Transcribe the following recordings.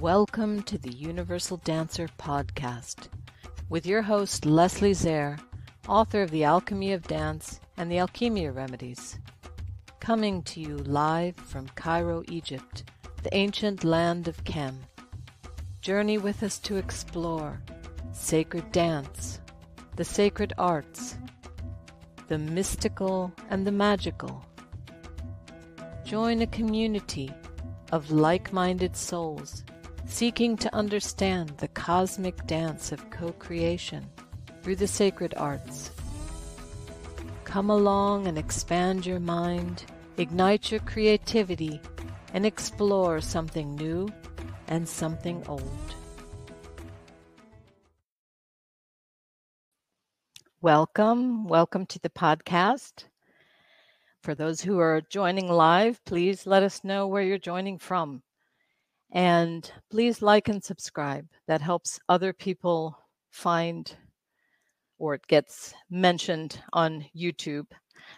Welcome to the Universal Dancer podcast with your host, Leslie Zaire, author of The Alchemy of Dance and the Alchemia Remedies. Coming to you live from Cairo, Egypt, the ancient land of Kem. Journey with us to explore sacred dance, the sacred arts, the mystical and the magical. Join a community of like minded souls seeking to understand the cosmic dance of co creation through the sacred arts. Come along and expand your mind, ignite your creativity, and explore something new and something old. Welcome, welcome to the podcast. For those who are joining live, please let us know where you're joining from. And please like and subscribe. That helps other people find or it gets mentioned on YouTube.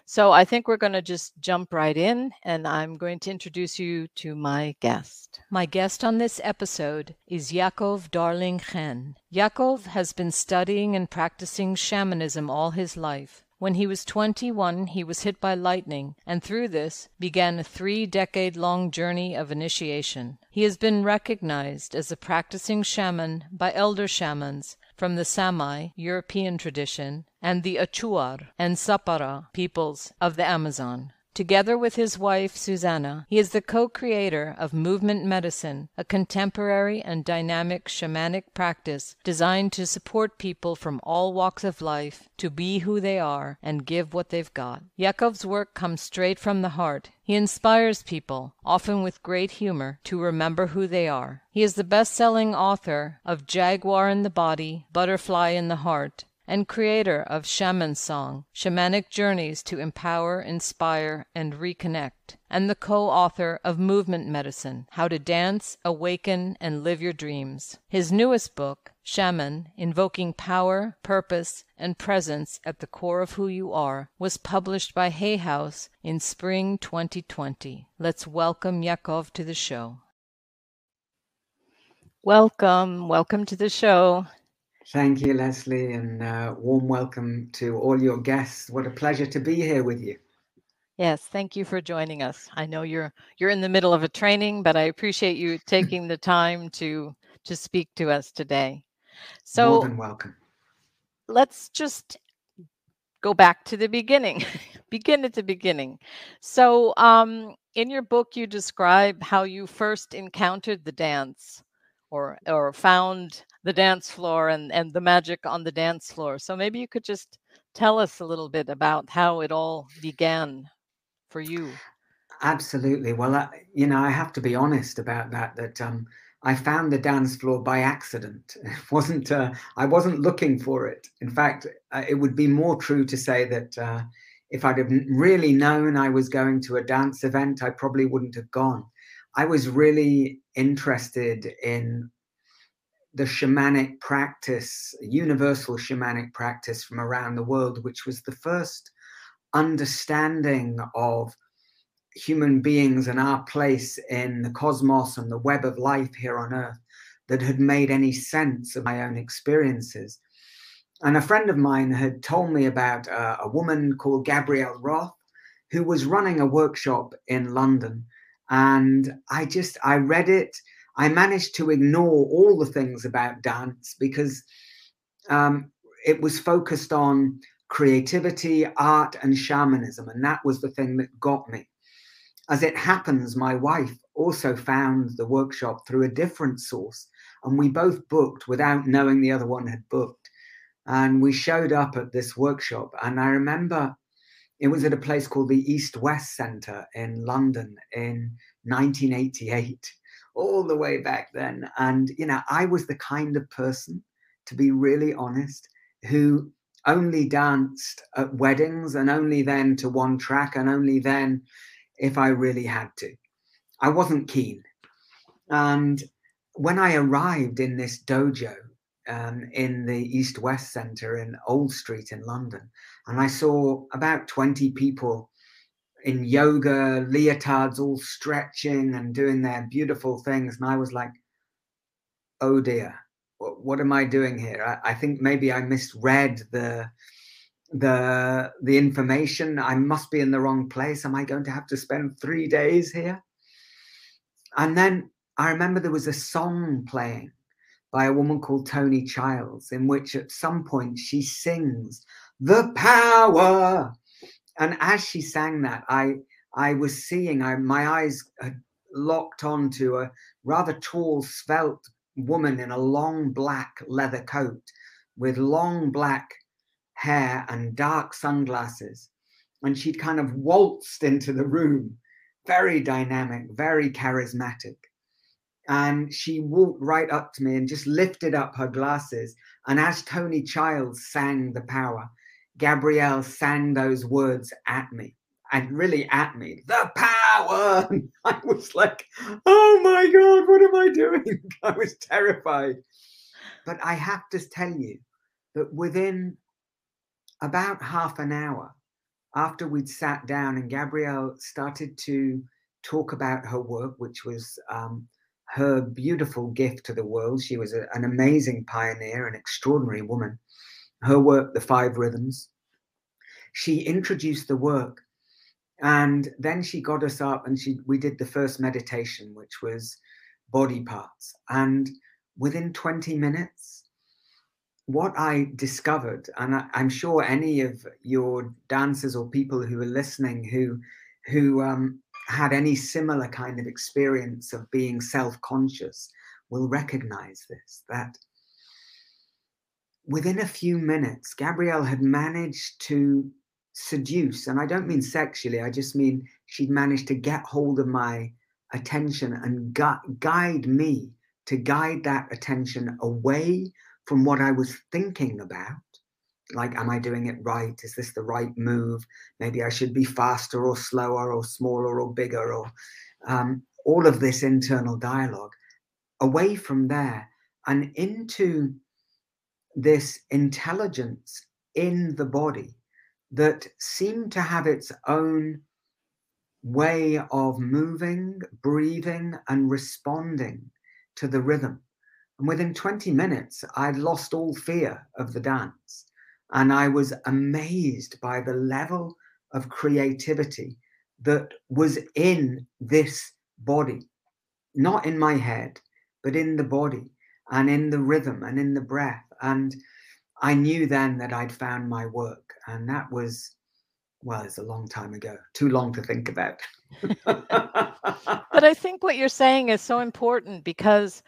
So I think we're going to just jump right in and I'm going to introduce you to my guest. My guest on this episode is Ya'Acov Darling Khan. Ya'Acov has been studying and practicing shamanism all his life. When he was twenty one he was hit by lightning, and through this began a three decade long journey of initiation. He has been recognized as a practicing shaman by elder shamans from the Sami European tradition and the Achuar and Sapara peoples of the Amazon. Together with his wife, Susannah, he is the co creator of Movement Medicine, a contemporary and dynamic shamanic practice designed to support people from all walks of life to be who they are and give what they've got. Ya'Acov's work comes straight from the heart. He inspires people, often with great humor, to remember who they are. He is the best selling author of Jaguar in the Body, Butterfly in the Heart, and creator of Shaman Song, Shamanic Journeys to Empower, Inspire, and Reconnect, and the co author of Movement Medicine How to Dance, Awaken, and Live Your Dreams. His newest book, Shaman, Invoking Power, Purpose, and Presence at the Core of Who You Are, was published by Hay House in spring 2020. Let's welcome Ya'Acov to the show. Welcome, welcome to the show. Thank you, Leslie, and uh, warm welcome to all your guests. What a pleasure to be here with you. Yes, thank you for joining us. I know you're you're in the middle of a training, but I appreciate you taking the time to to speak to us today. So, More than welcome. Let's just go back to the beginning. Begin at the beginning. So, um, in your book, you describe how you first encountered the dance, or or found the dance floor and and the magic on the dance floor. So maybe you could just tell us a little bit about how it all began for you. Absolutely. Well, I, you know, I have to be honest about that. That um, I found the dance floor by accident. It wasn't. Uh, I wasn't looking for it. In fact, uh, it would be more true to say that uh, if I'd have really known I was going to a dance event, I probably wouldn't have gone. I was really interested in the shamanic practice, universal shamanic practice from around the world, which was the first understanding of human beings and our place in the cosmos and the web of life here on earth that had made any sense of my own experiences. And a friend of mine had told me about uh, a woman called Gabrielle Roth who was running a workshop in London. And I just, I read it I managed to ignore all the things about dance because um, it was focused on creativity, art, and shamanism. And that was the thing that got me. As it happens, my wife also found the workshop through a different source, and we both booked without knowing the other one had booked. And we showed up at this workshop, and I remember it was at a place called the East West Centre in London in 1988 all the way back then. And, you know, I was the kind of person, to be really honest, who only danced at weddings and only then to one track and only then if I really had to. I wasn't keen. And when I arrived in this dojo um, in the East West Centre in Old Street in London, and I saw about 20 people in yoga, leotards all stretching and doing their beautiful things. And I was like, oh dear, what, what am I doing here? I, I think maybe I misread the the the information. I must be in the wrong place. Am I going to have to spend three days here? And then I remember there was a song playing by a woman called Toni Childs, in which at some point she sings the power. And as she sang that, I I was seeing, I my eyes had locked onto a rather tall, svelte woman in a long black leather coat with long black hair and dark sunglasses. And she'd kind of waltzed into the room, very dynamic, very charismatic. And she walked right up to me and just lifted up her glasses. And as Toni Childs sang The Power, Gabrielle sang those words at me and really at me, The Power. I was like, oh my God, what am I doing? I was terrified. But I have to tell you that within about half an hour after we'd sat down and Gabrielle started to talk about her work, which was um, her beautiful gift to the world. She was a, an amazing pioneer, an extraordinary woman. Her work, The Five Rhythms. She introduced the work and then she got us up and she we did the first meditation, which was body parts. And within 20 minutes, what I discovered, and I, am sure any of your dancers or people who are listening who who um, had any similar kind of experience of being self-conscious will recognize this that within a few minutes gabrielle had managed to seduce and i don't mean sexually i just mean she'd managed to get hold of my attention and gu- guide me to guide that attention away from what I was thinking about. Like, am I doing it right? Is this the right move? Maybe I should be faster or slower or smaller or bigger or um, all of this internal dialogue away from there and into this intelligence in the body that seemed to have its own way of moving, breathing, and responding to the rhythm. And within 20 minutes, I'd lost all fear of the dance. And I was amazed by the level of creativity that was in this body, not in my head, but in the body and in the rhythm and in the breath. And I knew then that I'd found my work. And that was, well, it's a long time ago, too long to think about. but I think what you're saying is so important because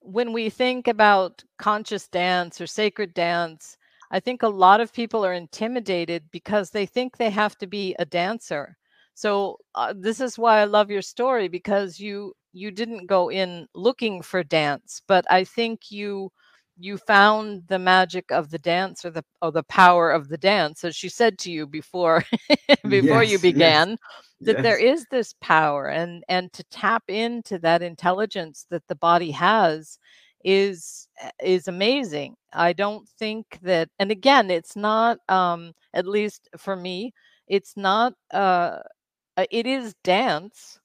when we think about conscious dance or sacred dance, I think a lot of people are intimidated because they think they have to be a dancer. So uh, this is why I love your story because you you didn't go in looking for dance, but I think you you found the magic of the dance or the or the power of the dance as she said to you before before yes, you began yes, that yes. there is this power and and to tap into that intelligence that the body has is eh, is amazing. I don't think that and again it's not um at least for me it's not uh it is dance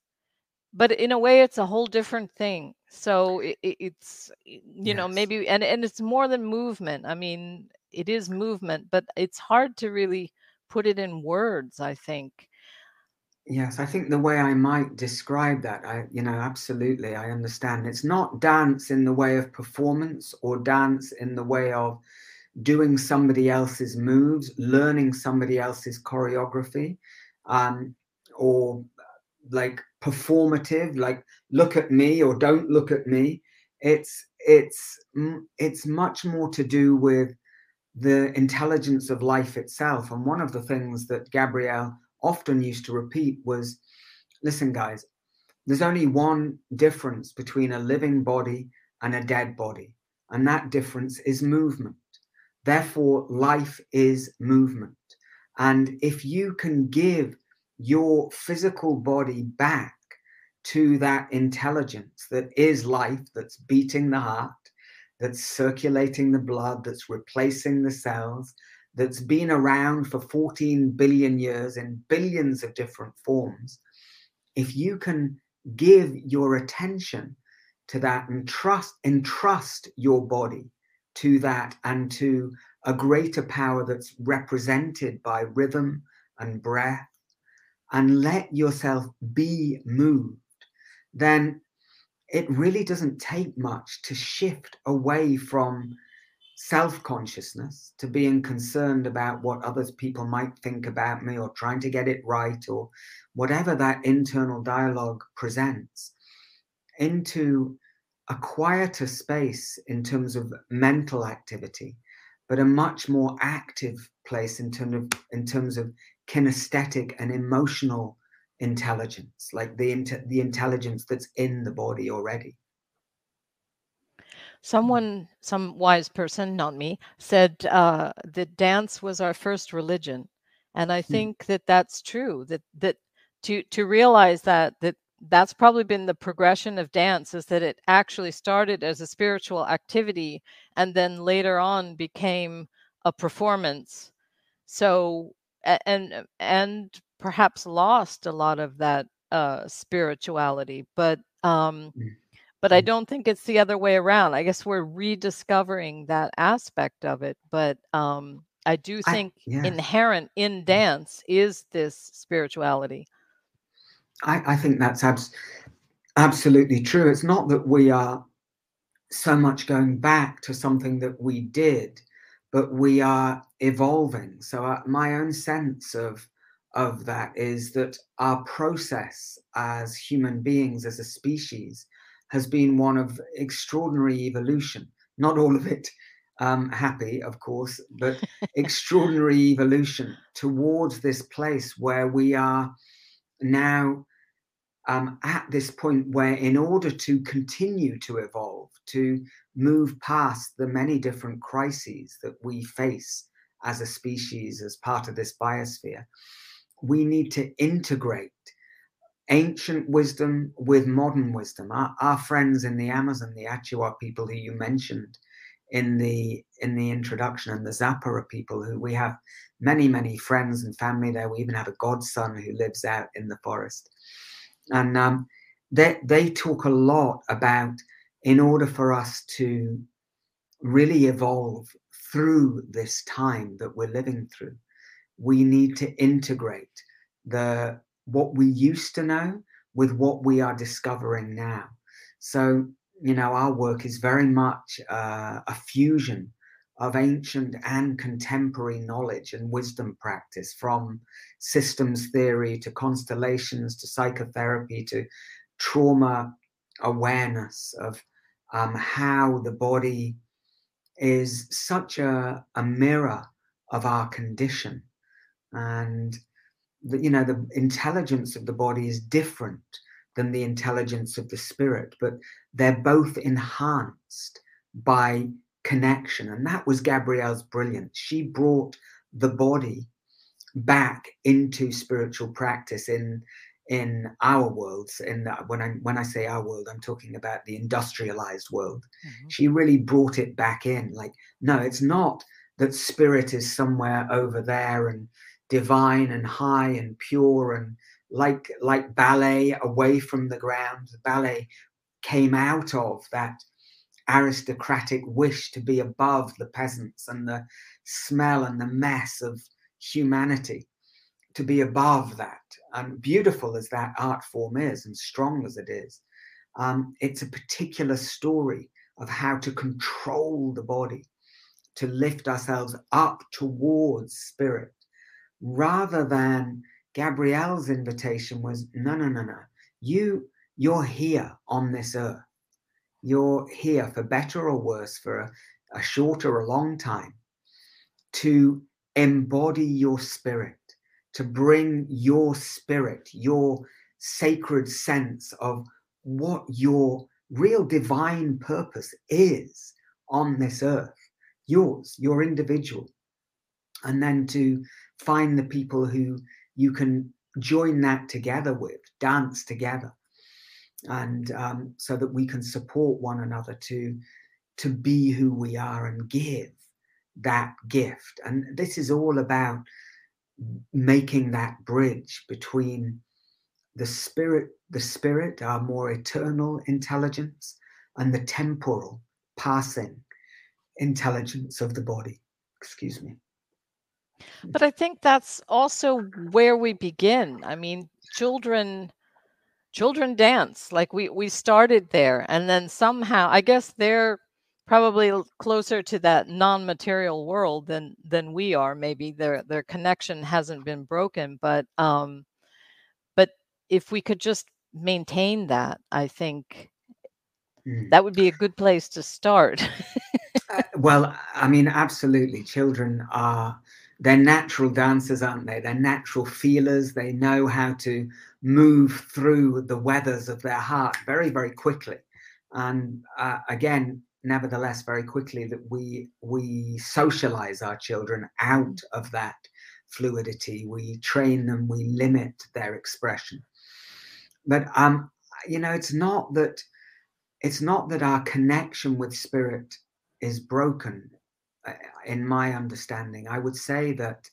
but in a way it's a whole different thing. So it, it's you yes. know maybe and and it's more than movement. I mean it is movement but it's hard to really put it in words i think yes i think the way i might describe that i you know absolutely i understand. It's not dance in the way of performance or dance in the way of doing somebody else's moves learning somebody else's choreography um, or like performative like look at me or don't look at me. It's it's it's much more to do with the intelligence of life itself and one of the things that gabrielle often used to repeat was listen guys there's only one difference between a living body and a dead body and that difference is movement. Therefore life is movement. And if you can give your physical body back to that intelligence that is life, that's beating the heart, that's circulating the blood, that's replacing the cells, that's been around for 14 billion years in billions of different forms. If you can give your attention to that and trust entrust your body to that and to a greater power that's represented by rhythm and breath and let yourself be moved then it really doesn't take much to shift away from self consciousness to being concerned about what other people might think about me or trying to get it right or whatever that internal dialogue presents into a quieter space in terms of mental activity but a much more active place in terms of in terms of kinesthetic and emotional intelligence like the the intelligence that's in the body already Someone, some wise person, not me, said uh, that dance was our first religion, and I hmm. think that that's true. That that to to realize that that that's probably been the progression of dance is that it actually started as a spiritual activity and then later on became a performance. So and and perhaps lost a lot of that uh, spirituality, but um, mm but I mm. don't think it's the other way around. I guess we're rediscovering that aspect of it. But um, I do think I, yeah. inherent in dance is this spirituality. I, I think that's abs- absolutely true. It's not that we are so much going back to something that we did, but we are evolving. So uh, my own sense of of that is that our process as human beings, as a species, has been one of extraordinary evolution. Not all of it um, happy, of course, but extraordinary evolution towards this place where we are now um, at this point where, in order to continue to evolve, to move past the many different crises that we face as a species, as part of this biosphere, we need to integrate ancient wisdom with modern wisdom. Our, our, friends in the Amazon, the Achuar people who you mentioned in the in the introduction, and the Sapara people who we have many many friends and family there. We even have a godson who lives out in the forest, and um, they they talk a lot about in order for us to really evolve through this time that we're living through, we need to integrate the what we used to know with what we are discovering now. So, you know, our work is very much uh, a fusion of ancient and contemporary knowledge and wisdom practice from systems theory to constellations to psychotherapy to trauma awareness of um, how the body is such a, a mirror of our condition and the, you know the intelligence of the body is different than the intelligence of the spirit but they're both enhanced by connection. And that was gabrielle's brilliance. She brought the body back into spiritual practice in in our worlds. In the, when i when i say our world i'm talking about the industrialized world. Mm-hmm. she really brought it back in. Like no it's not that spirit is somewhere over there and divine and high and pure and like like ballet away from the ground ballet came out of that aristocratic wish to be above the peasants and the smell and the mess of humanity to be above that. And beautiful as that art form is and strong as it is um, it's a particular story of how to control the body to lift ourselves up towards spirit rather than Gabrielle's invitation was no, no, no, no. You, you're here on this earth. You're here for better or worse, for a, a short or a long time, to embody your spirit, to bring your spirit, your sacred sense of what your real divine purpose is on this earth, yours, your individual, and then to find the people who you can join that together with, dance together, and um, so that we can support one another to to be who we are and give that gift. And this is all about making that bridge between the spirit, the spirit, our more eternal intelligence, and the temporal passing intelligence of the body. Excuse me. But I think that's also where we begin. I mean, children children dance like we we started there and then somehow I guess they're probably closer to that non-material world than than we are maybe their their connection hasn't been broken but um but if we could just maintain that i think mm. that would be a good place to start uh, well i mean absolutely children are they're natural dancers aren't they? They're natural feelers. They know how to move through the weathers of their heart very very quickly. And uh, again nevertheless very quickly that we we socialize our children out of that fluidity. We train them. We limit their expression. But um you know it's not that it's not that our connection with spirit is broken in my understanding i would say that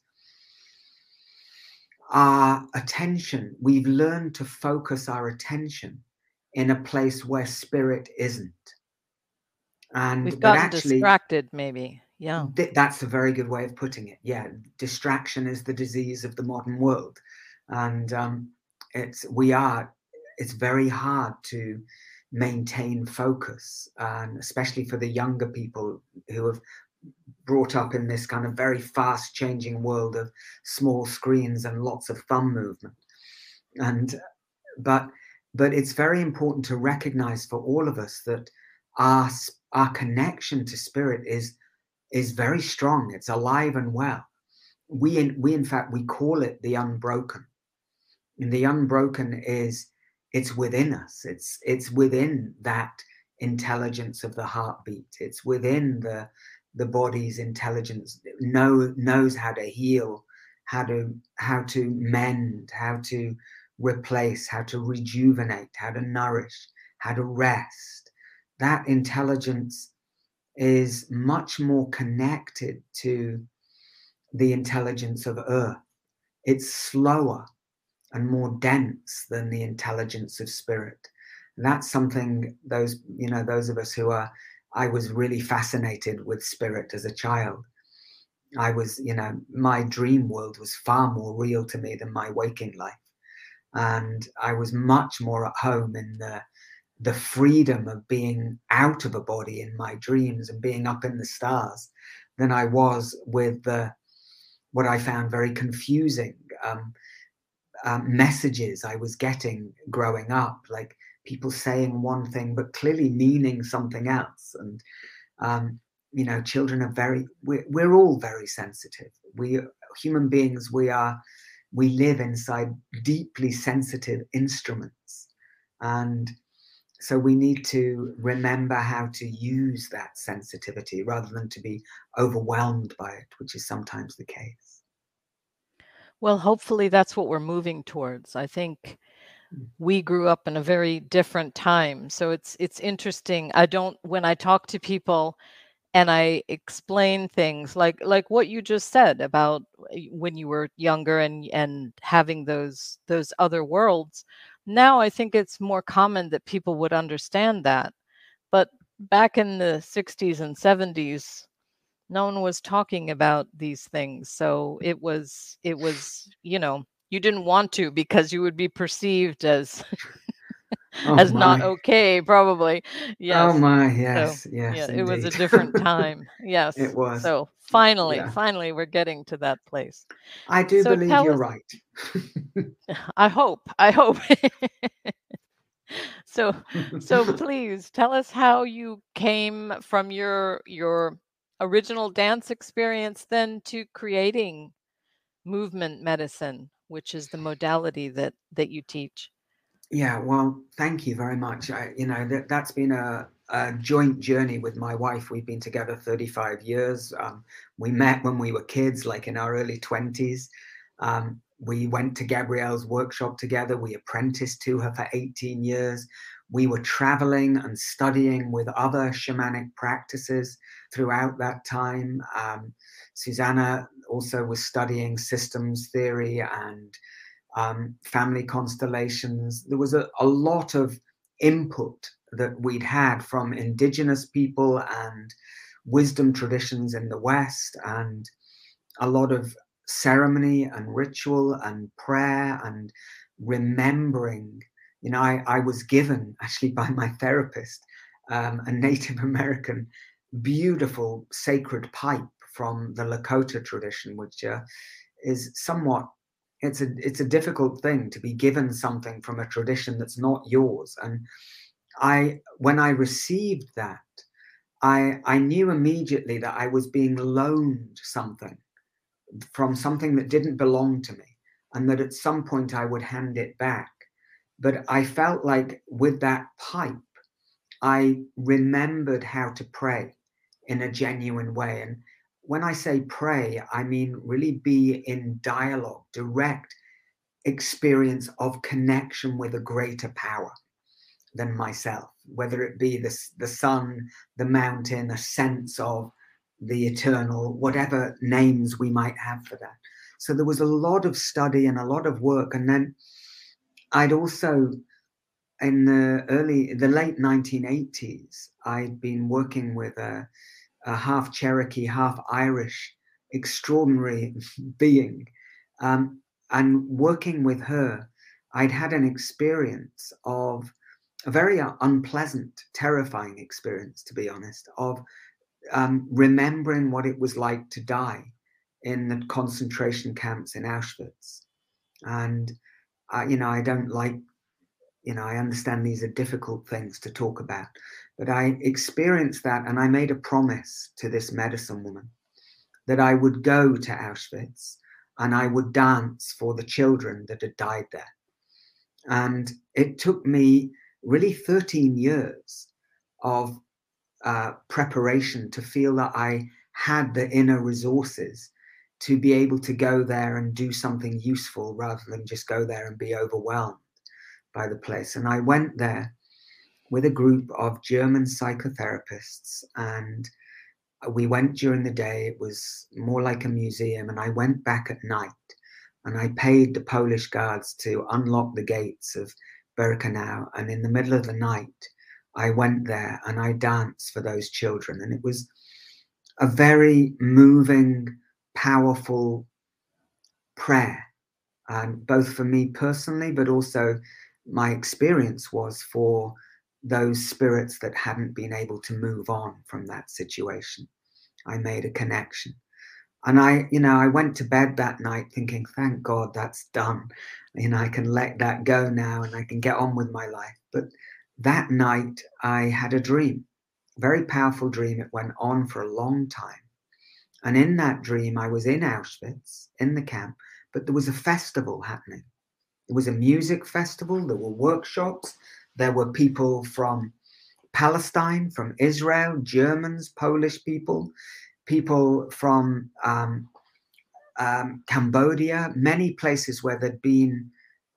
our attention we've learned to focus our attention in a place where spirit isn't and we've gotten actually, distracted, maybe. Yeah. Th- that's a very good way of putting it. Yeah. Distraction is the disease of the modern world. And um, it's, we are, it's very hard to maintain focus, and especially for the younger people who have brought up in this kind of very fast changing world of small screens and lots of thumb movement. And, but, but it's very important to recognize for all of us that our our connection to spirit is is very strong. It's alive and well. We in we in fact we call it the unbroken. And the unbroken is it's within us. It's it's within that intelligence of the heartbeat. It's within the the body's intelligence know knows how to heal how to how to mend how to replace how to rejuvenate how to nourish how to rest that intelligence is much more connected to the intelligence of earth. It's slower and more dense than the intelligence of spirit. And that's something those, you know, those of us who are, I was really fascinated with spirit as a child. I was, you know, my dream world was far more real to me than my waking life. And I was much more at home in the the freedom of being out of a body in my dreams and being up in the stars than I was with the what I found very confusing um, um, messages I was getting growing up, like people saying one thing but clearly meaning something else. And um, you know, children are very we're, we're all very sensitive. We human beings we are we live inside deeply sensitive instruments and so we need to remember how to use that sensitivity rather than to be overwhelmed by it, which is sometimes the case. Well, hopefully that's what we're moving towards. I think. We grew up in a very different time. So it's it's interesting. I don't when I talk to people and I explain things like like what you just said about eh, when you were younger and and having those those other worlds now I think it's more common that people would understand that. But back in the 60s and 70s, no one was talking about these things. So it was, it was, you know, you didn't want to because you would be perceived as oh as my. not okay probably. Oh, yes. oh my. Yes so, yes yeah, it was a different time. Yes. it was. So finally yeah. finally we're getting to that place. I do so believe you're right. I hope i hope. So so please tell us how you came from your your original dance experience then to creating movement medicine which is the modality that that you teach yeah, well, thank you very much. I, you know, that, that's been a, a joint journey with my wife. We've been together 35 years. Um, we met when we were kids, like in our early 20s. Um, we went to Gabrielle's workshop together. We apprenticed to her for 18 years. We were traveling and studying with other shamanic practices throughout that time. Um, Susannah also was studying systems theory and um, family constellations. There was a, a lot of input that we'd had from indigenous people and wisdom traditions in the West and a lot of ceremony and ritual and prayer and remembering. You know, I, I was given actually by my therapist um, a Native American beautiful sacred pipe from the Lakota tradition, which uh, is somewhat it's a it's a difficult thing to be given something from a tradition that's not yours. And I when I received that, I I knew immediately that I was being loaned something from something that didn't belong to me, and that at some point I would hand it back. But I felt like with that pipe, I remembered how to pray in a genuine way. And when I say pray, I mean really be in dialogue, direct experience of connection with a greater power than myself, whether it be the, the sun, the mountain, a sense of the eternal, whatever names we might have for that. So there was a lot of study and a lot of work. And then I'd also, in the early, the late 1980s, I'd been working with a, a half Cherokee, half Irish, extraordinary being. Um, and working with her, I'd had an experience of a very unpleasant, terrifying experience, to be honest, of um, remembering what it was like to die in the concentration camps in Auschwitz. And, uh, you know, I don't like, you know, I understand these are difficult things to talk about, but I experienced that and I made a promise to this medicine woman that I would go to Auschwitz and I would dance for the children that had died there. And it took me really 13 years of uh, preparation to feel that I had the inner resources to be able to go there and do something useful rather than just go there and be overwhelmed by the place. And I went there with a group of German psychotherapists and we went during the day. It was more like a museum, and I went back at night and I paid the Polish guards to unlock the gates of Birkenau. And in the middle of the night, I went there and I danced for those children. And it was a very moving, powerful prayer, and both for me personally, but also my experience was for those spirits that hadn't been able to move on from that situation. I made a connection. And I, you know, I went to bed that night thinking, thank God that's done. You know, I can let that go now and I can get on with my life. But that night I had a dream, very powerful dream. It went on for a long time. And in that dream, I was in Auschwitz, in the camp, but there was a festival happening. It was a music festival, there were workshops, there were people from Palestine, from Israel, Germans, Polish people, people from um, um, Cambodia, many places where there'd been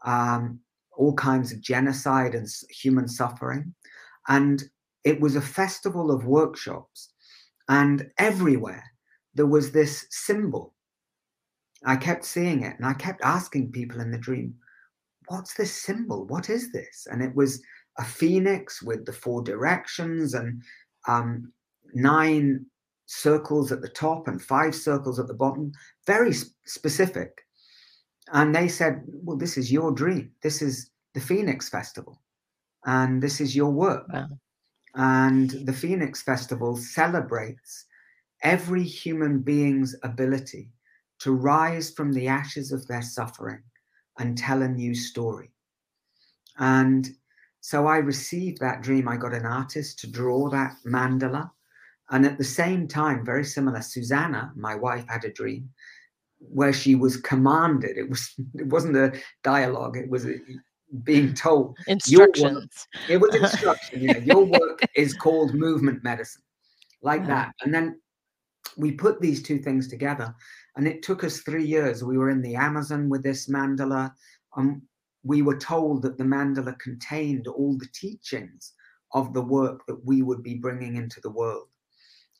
um, all kinds of genocide and human suffering. And it was a festival of workshops. And everywhere there was this symbol. I kept seeing it and I kept asking people in the dream, what's this symbol? What is this? And it was a phoenix with the four directions and um, nine circles at the top and five circles at the bottom, very sp- specific. And they said, Well, this is your dream. This is the Phoenix Festival. And this is your work. Wow. And the Phoenix Festival celebrates every human being's ability to rise from the ashes of their suffering and tell a new story. And so I received that dream. I got an artist to draw that mandala. And at the same time, very similar, Susannah, my wife, had a dream where she was commanded. It was it wasn't a dialogue, it was a, being told instructions. Work, it was instruction. yeah, your work is called movement medicine, like that. And then we put these two things together, and it took us three years. We were in the Amazon with this mandala. Um, we were told that the mandala contained all the teachings of the work that we would be bringing into the world.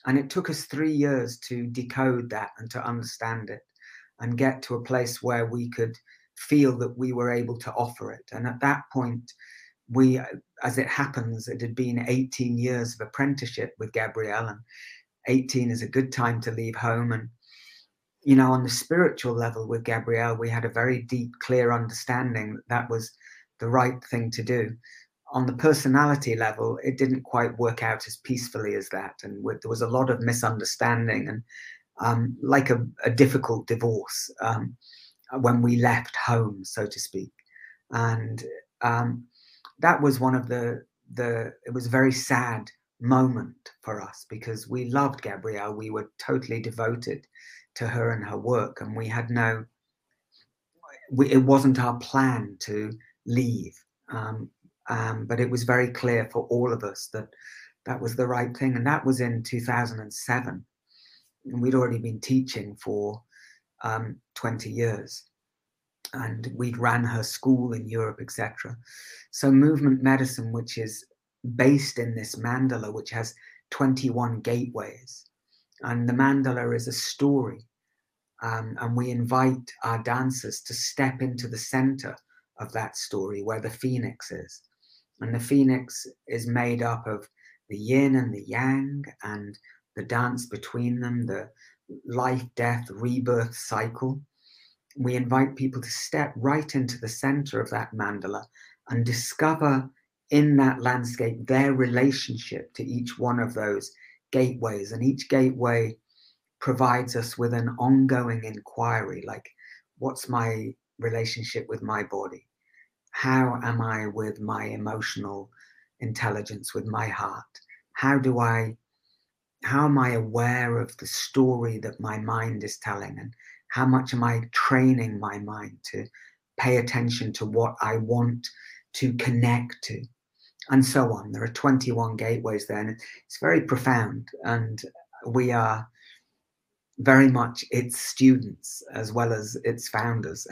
And it took us three years to decode that and to understand it and get to a place where we could feel that we were able to offer it. And at that point, we as it happens, it had been 18 years of apprenticeship with Gabrielle, and 18 is a good time to leave home. And, you know, on the spiritual level with Gabrielle, we had a very deep, clear understanding that that was the right thing to do. On the personality level, it didn't quite work out as peacefully as that. And there was a lot of misunderstanding and um, like a, a, difficult divorce um, when we left home, so to speak. And um, that was one of the the it was a very sad moment for us because we loved Gabrielle. We were totally devoted to her and her work, and we had no. We, it wasn't our plan to leave, um, um, but it was very clear for all of us that that was the right thing, and that was in 2007. And we'd already been teaching for um, 20 years and we'd ran her school in Europe, etc. So movement medicine, which is based in this mandala, which has 21 gateways, and the mandala is a story, um, and we invite our dancers to step into the center of that story, where the phoenix is, and the phoenix is made up of the yin and the yang, and the dance between them, the life, death, rebirth cycle we invite people to step right into the center of that mandala and discover in that landscape their relationship to each one of those gateways. And each gateway provides us with an ongoing inquiry like, what's my relationship with my body? How am I with my emotional intelligence, with my heart? How do I, how am I aware of the story that my mind is telling? And how much am I training my mind to pay attention to what I want to connect to? And so on. There are 21 gateways there, and it's very profound. And we are very much its students as well as its founders.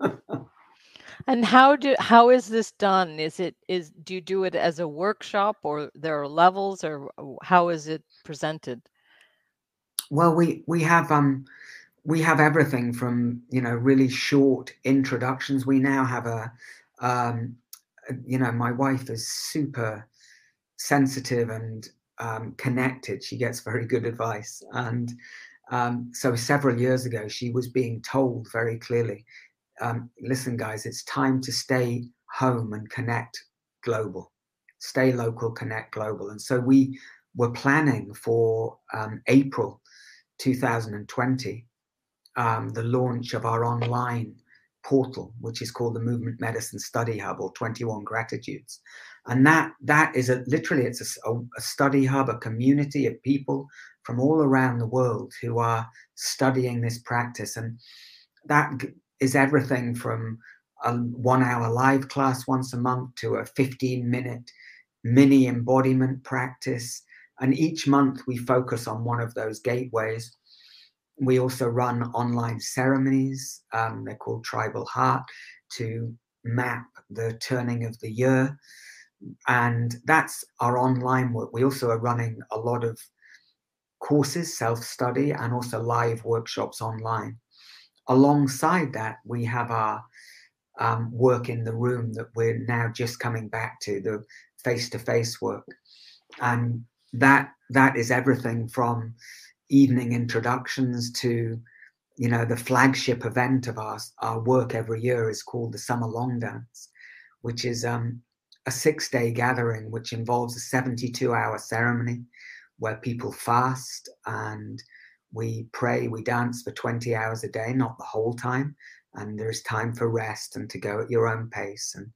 and how do how is this done? Is it is do you do it as a workshop or there are levels or how is it presented? Well, we we have um we have everything from you know really short introductions. We now have a, um, you know, my wife is super sensitive and um, connected. She gets very good advice, and um, so several years ago, she was being told very clearly, um, "Listen, guys, it's time to stay home and connect global, stay local, connect global." And so we were planning for um, April 2020 um, the launch of our online portal, which is called the Movement Medicine Study Hub or 21 Gratitudes. And that that is a literally it's a, a study hub, a community of people from all around the world who are studying this practice. And that is everything from a one hour live class once a month to a 15 minute mini embodiment practice. And each month we focus on one of those gateways we also run online ceremonies. Um, they're called Tribal Heart to map the turning of the year. And that's our online work. We also are running a lot of courses, self study, and also live workshops online. Alongside that, we have our um, work in the room that we're now just coming back to the face to face work. And that that is everything from evening introductions to you know the flagship event of our, our work every year is called the summer long dance which is um, a six day gathering which involves a 72 hour ceremony where people fast and we pray we dance for 20 hours a day not the whole time and there's time for rest and to go at your own pace and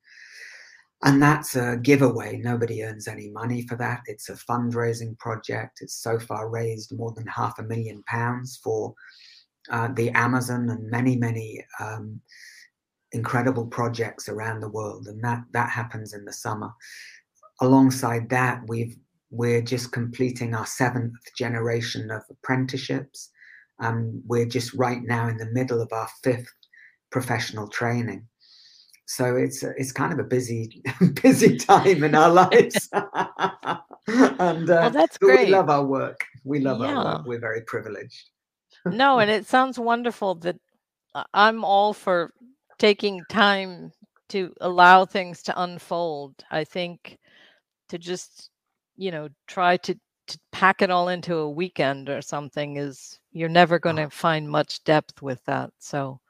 and that's a giveaway. Nobody earns any money for that. It's a fundraising project. It's so far raised more than half a million pounds for uh, the Amazon and many, many um, incredible projects around the world. And that that happens in the summer. Alongside that, we've we're just completing our seventh generation of apprenticeships. Um, we're just right now in the middle of our fifth professional training. So it's it's kind of a busy busy time in our lives. And uh, well, that's great. we love our work. We love yeah. our work. We're very privileged. No and it sounds wonderful that uh, i'm all for taking time to allow things to unfold. I think to just you know try to to pack it all into a weekend or something is you're never going to uh-huh. find much depth with that so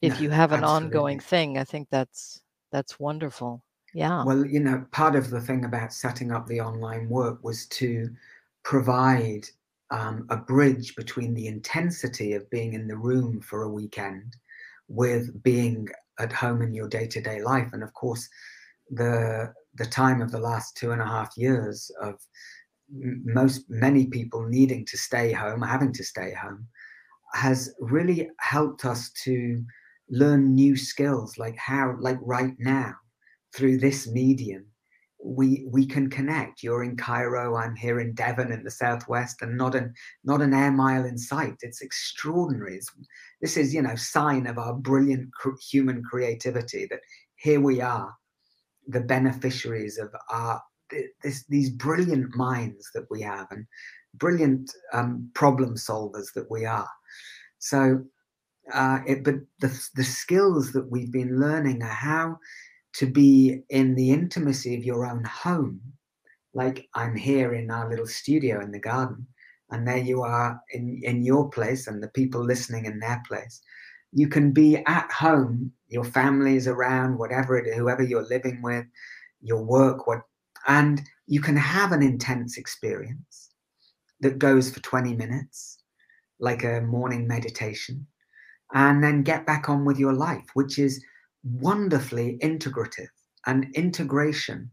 if you have an absolutely. ongoing thing i think that's that's wonderful yeah well you know part of the thing about setting up the online work was to provide um, a bridge between the intensity of being in the room for a weekend with being at home in your day-to-day life and of course the the time of the last two and a half years of most many people needing to stay home having to stay home has really helped us to learn new skills like how like right now through this medium we we can connect. You're in cairo i'm here in devon in the southwest and not an not an air mile in sight. It's extraordinary. It's, this is you know sign of our brilliant cr- human creativity that here we are the beneficiaries of our this, these brilliant minds that we have and brilliant um, problem solvers that we are so uh, it, but the, the skills that we've been learning are how to be in the intimacy of your own home. Like I'm here in our little studio in the garden, and there you are in, in your place, and the people listening in their place. You can be at home, your family is around, whatever it whoever you're living with, your work, what, and you can have an intense experience that goes for 20 minutes, like a morning meditation, and then get back on with your life, which is wonderfully integrative. And integration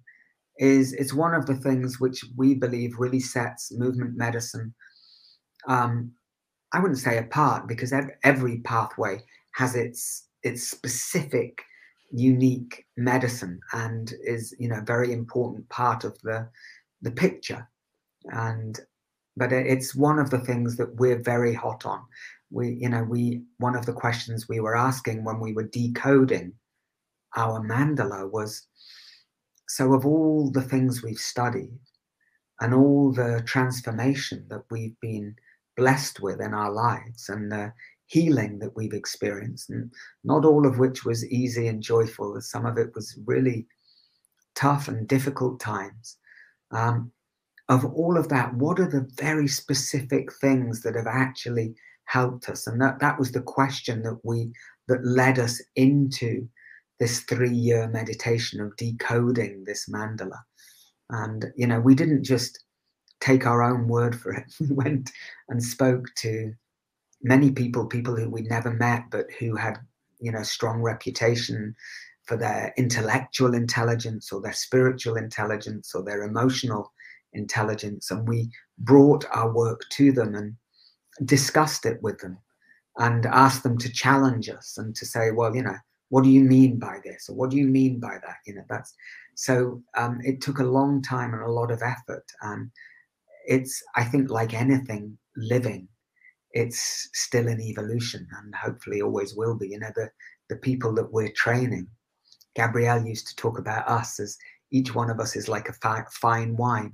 is it's one of the things which we believe really sets movement medicine. Um, I wouldn't say apart because every pathway has its its specific, unique medicine and is you know very important part of the the picture. And but it's one of the things that we're very hot on. We you know we one of the questions we were asking when we were decoding our mandala was so of all the things we've studied and all the transformation that we've been blessed with in our lives and the healing that we've experienced. And not all of which was easy and joyful. Some of it was really tough and difficult times. Um, of all of that what are the very specific things that have actually helped us? And that that was the question that we that led us into this three year meditation of decoding this mandala. And, you know, we didn't just take our own word for it. We went and spoke to many people, people who we'd never met, but who had, you know, strong reputation for their intellectual intelligence or their spiritual intelligence or their emotional intelligence. And we brought our work to them and discussed it with them and asked them to challenge us and to say, well, you know, what do you mean by this or what do you mean by that you know that's so um, it took a long time and a lot of effort and it's i think like anything living it's still in evolution and hopefully always will be you know the the people that we're training gabrielle used to talk about us as each one of us is like a fi- fine wine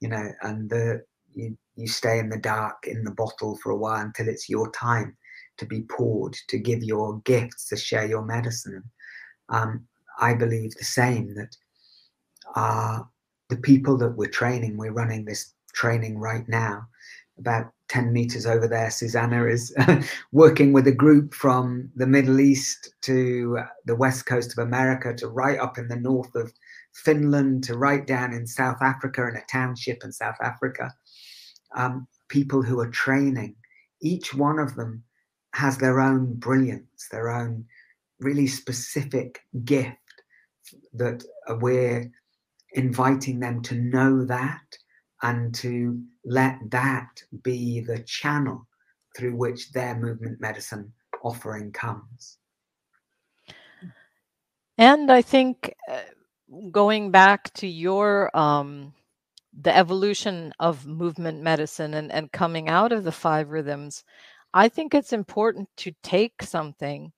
you know and the you, you stay in the dark in the bottle for a while until it's your time to be poured, to give your gifts, to share your medicine. Um, I believe the same that uh, the people that we're training, we're running this training right now. About 10 meters over there, Susannah is working with a group from the Middle East to the west coast of America to right up in the north of Finland to right down in South Africa in a township in South Africa. Um, people who are training, each one of them has their own brilliance, their own really specific gift that we're inviting them to know that and to let that be the channel through which their movement medicine offering comes. And I think uh, going back to your um, the evolution of movement medicine and, and coming out of the five rhythms, I think it's important to take something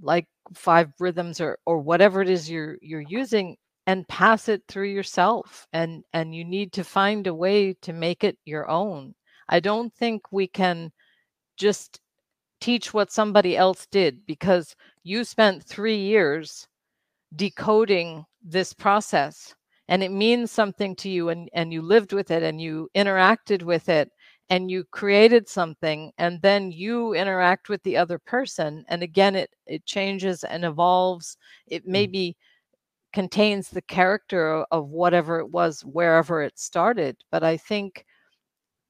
like five rhythms or or whatever it is you're you're using and pass it through yourself and and you need to find a way to make it your own. I don't think we can just teach what somebody else did because you spent 3 years decoding this process. and it means something to you and and you lived with it and you interacted with it and you created something and then you interact with the other person and again it it changes and evolves it Mm. maybe contains the character of whatever it was wherever it started but i think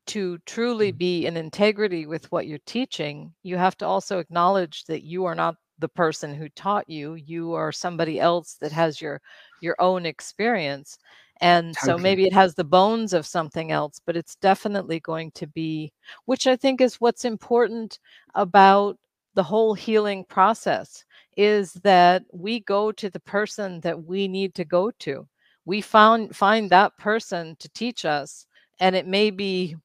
to truly Mm. be in integrity with what you're teaching you have to also acknowledge that you are not the person who taught you you are somebody else that has your your own experience and so maybe it has the bones of something else but it's definitely going to be which i think is what's important about the whole healing process is that we go to the person that we need to go to. We found find that person to teach us and it may be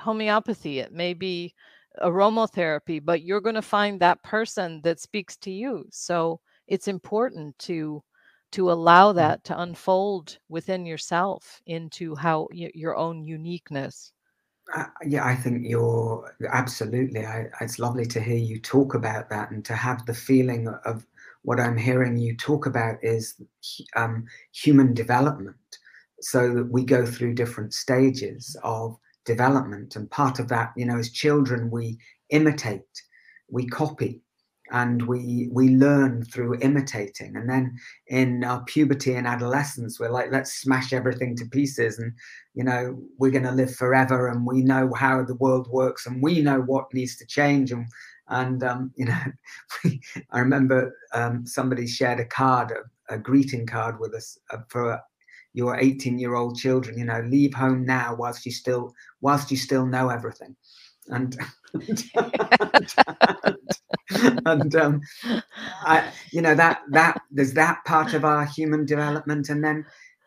homeopathy it may be aromatherapy but you're going to find that person that speaks to you. So it's important to to allow Mm. that to unfold within yourself into how your own uniqueness Uh, yeah, I think you're absolutely. I, it's lovely to hear you talk about that and to have the feeling of what I'm hearing you talk about is um, human development. So that we go through different stages of development, and part of that, you know, as children, we imitate, we copy, and we we learn through imitating. And then in our puberty and adolescence, we're like, let's smash everything to pieces and you know we're going to live forever and we know how the world works and we know what needs to change and and um, you know i remember um, somebody shared a card a, a greeting card with us uh, for your 18 year old children you know leave home now whilst you still whilst you still know everything and and um, I, you know that that there's that part of our human development. And then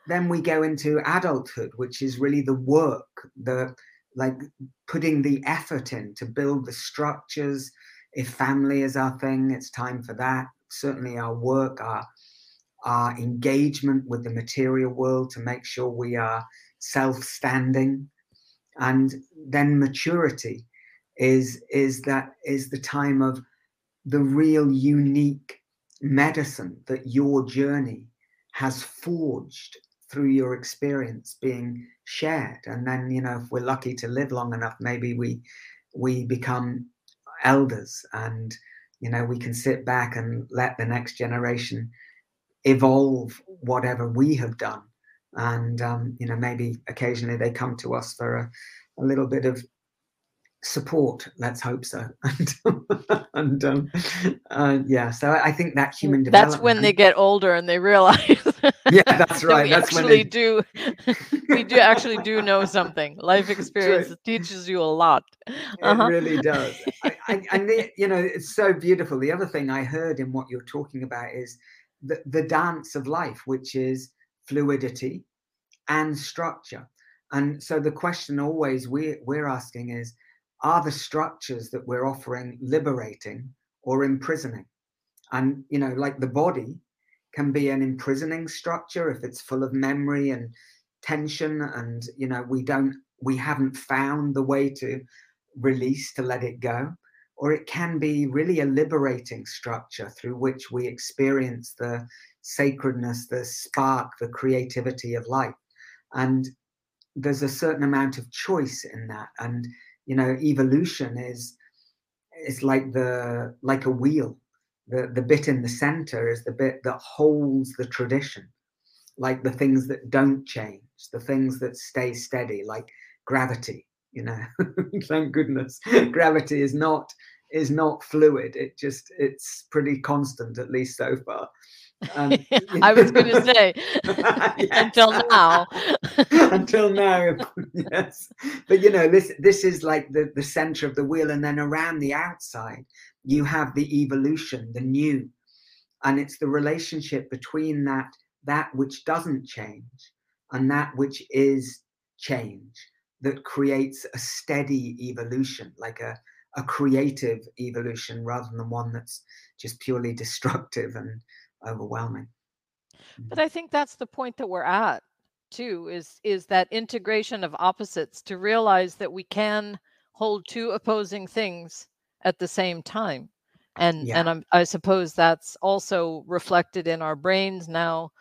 then we go into adulthood which is really the work the like putting the effort in to build the structures. If family is our thing it's time for that. Certainly our work our our engagement with the material world to make sure we are self-standing. And then maturity is is that is the time of the real unique medicine that your journey has forged through your experience being shared. And then you know if we're lucky to live long enough maybe we we become elders and you know we can sit back and let the next generation evolve whatever we have done. And um, you know maybe occasionally they come to us for a, a little bit of support let's hope so. And, and um, uh, yeah so i think that human that's when they get older and they realize yeah that's that right we that's when they, do we do actually do know something. Life experience teaches you a lot. It really does. I, I, and the, you know it's so beautiful. The other thing i heard in what you're talking about is the, the dance of life which is fluidity and structure. And so the question always we, we're asking is are the structures that we're offering liberating or imprisoning? And you know like the body can be an imprisoning structure if it's full of memory and tension and you know we don't we haven't found the way to release to let it go. Or it can be really a liberating structure through which we experience the sacredness the spark the creativity of life. And there's a certain amount of choice in that. And you know evolution is is like the like a wheel. The the bit in the center is the bit that holds the tradition. Like the things that don't change the things that stay steady like gravity you know? Thank goodness. Gravity is not is not fluid. It just it's pretty constant at least so far um, I was going to say until now. until now, yes. But you know, this this is like the the center of the wheel, and then around the outside, you have the evolution, the new, and it's the relationship between that that which doesn't change and that which is change that creates a steady evolution, like a a creative evolution rather than one that's just purely destructive and overwhelming. But mm-hmm. i think that's the point that we're at too is is that integration of opposites to realize that we can hold two opposing things at the same time. And yeah. and I'm, i suppose that's also reflected in our brains now.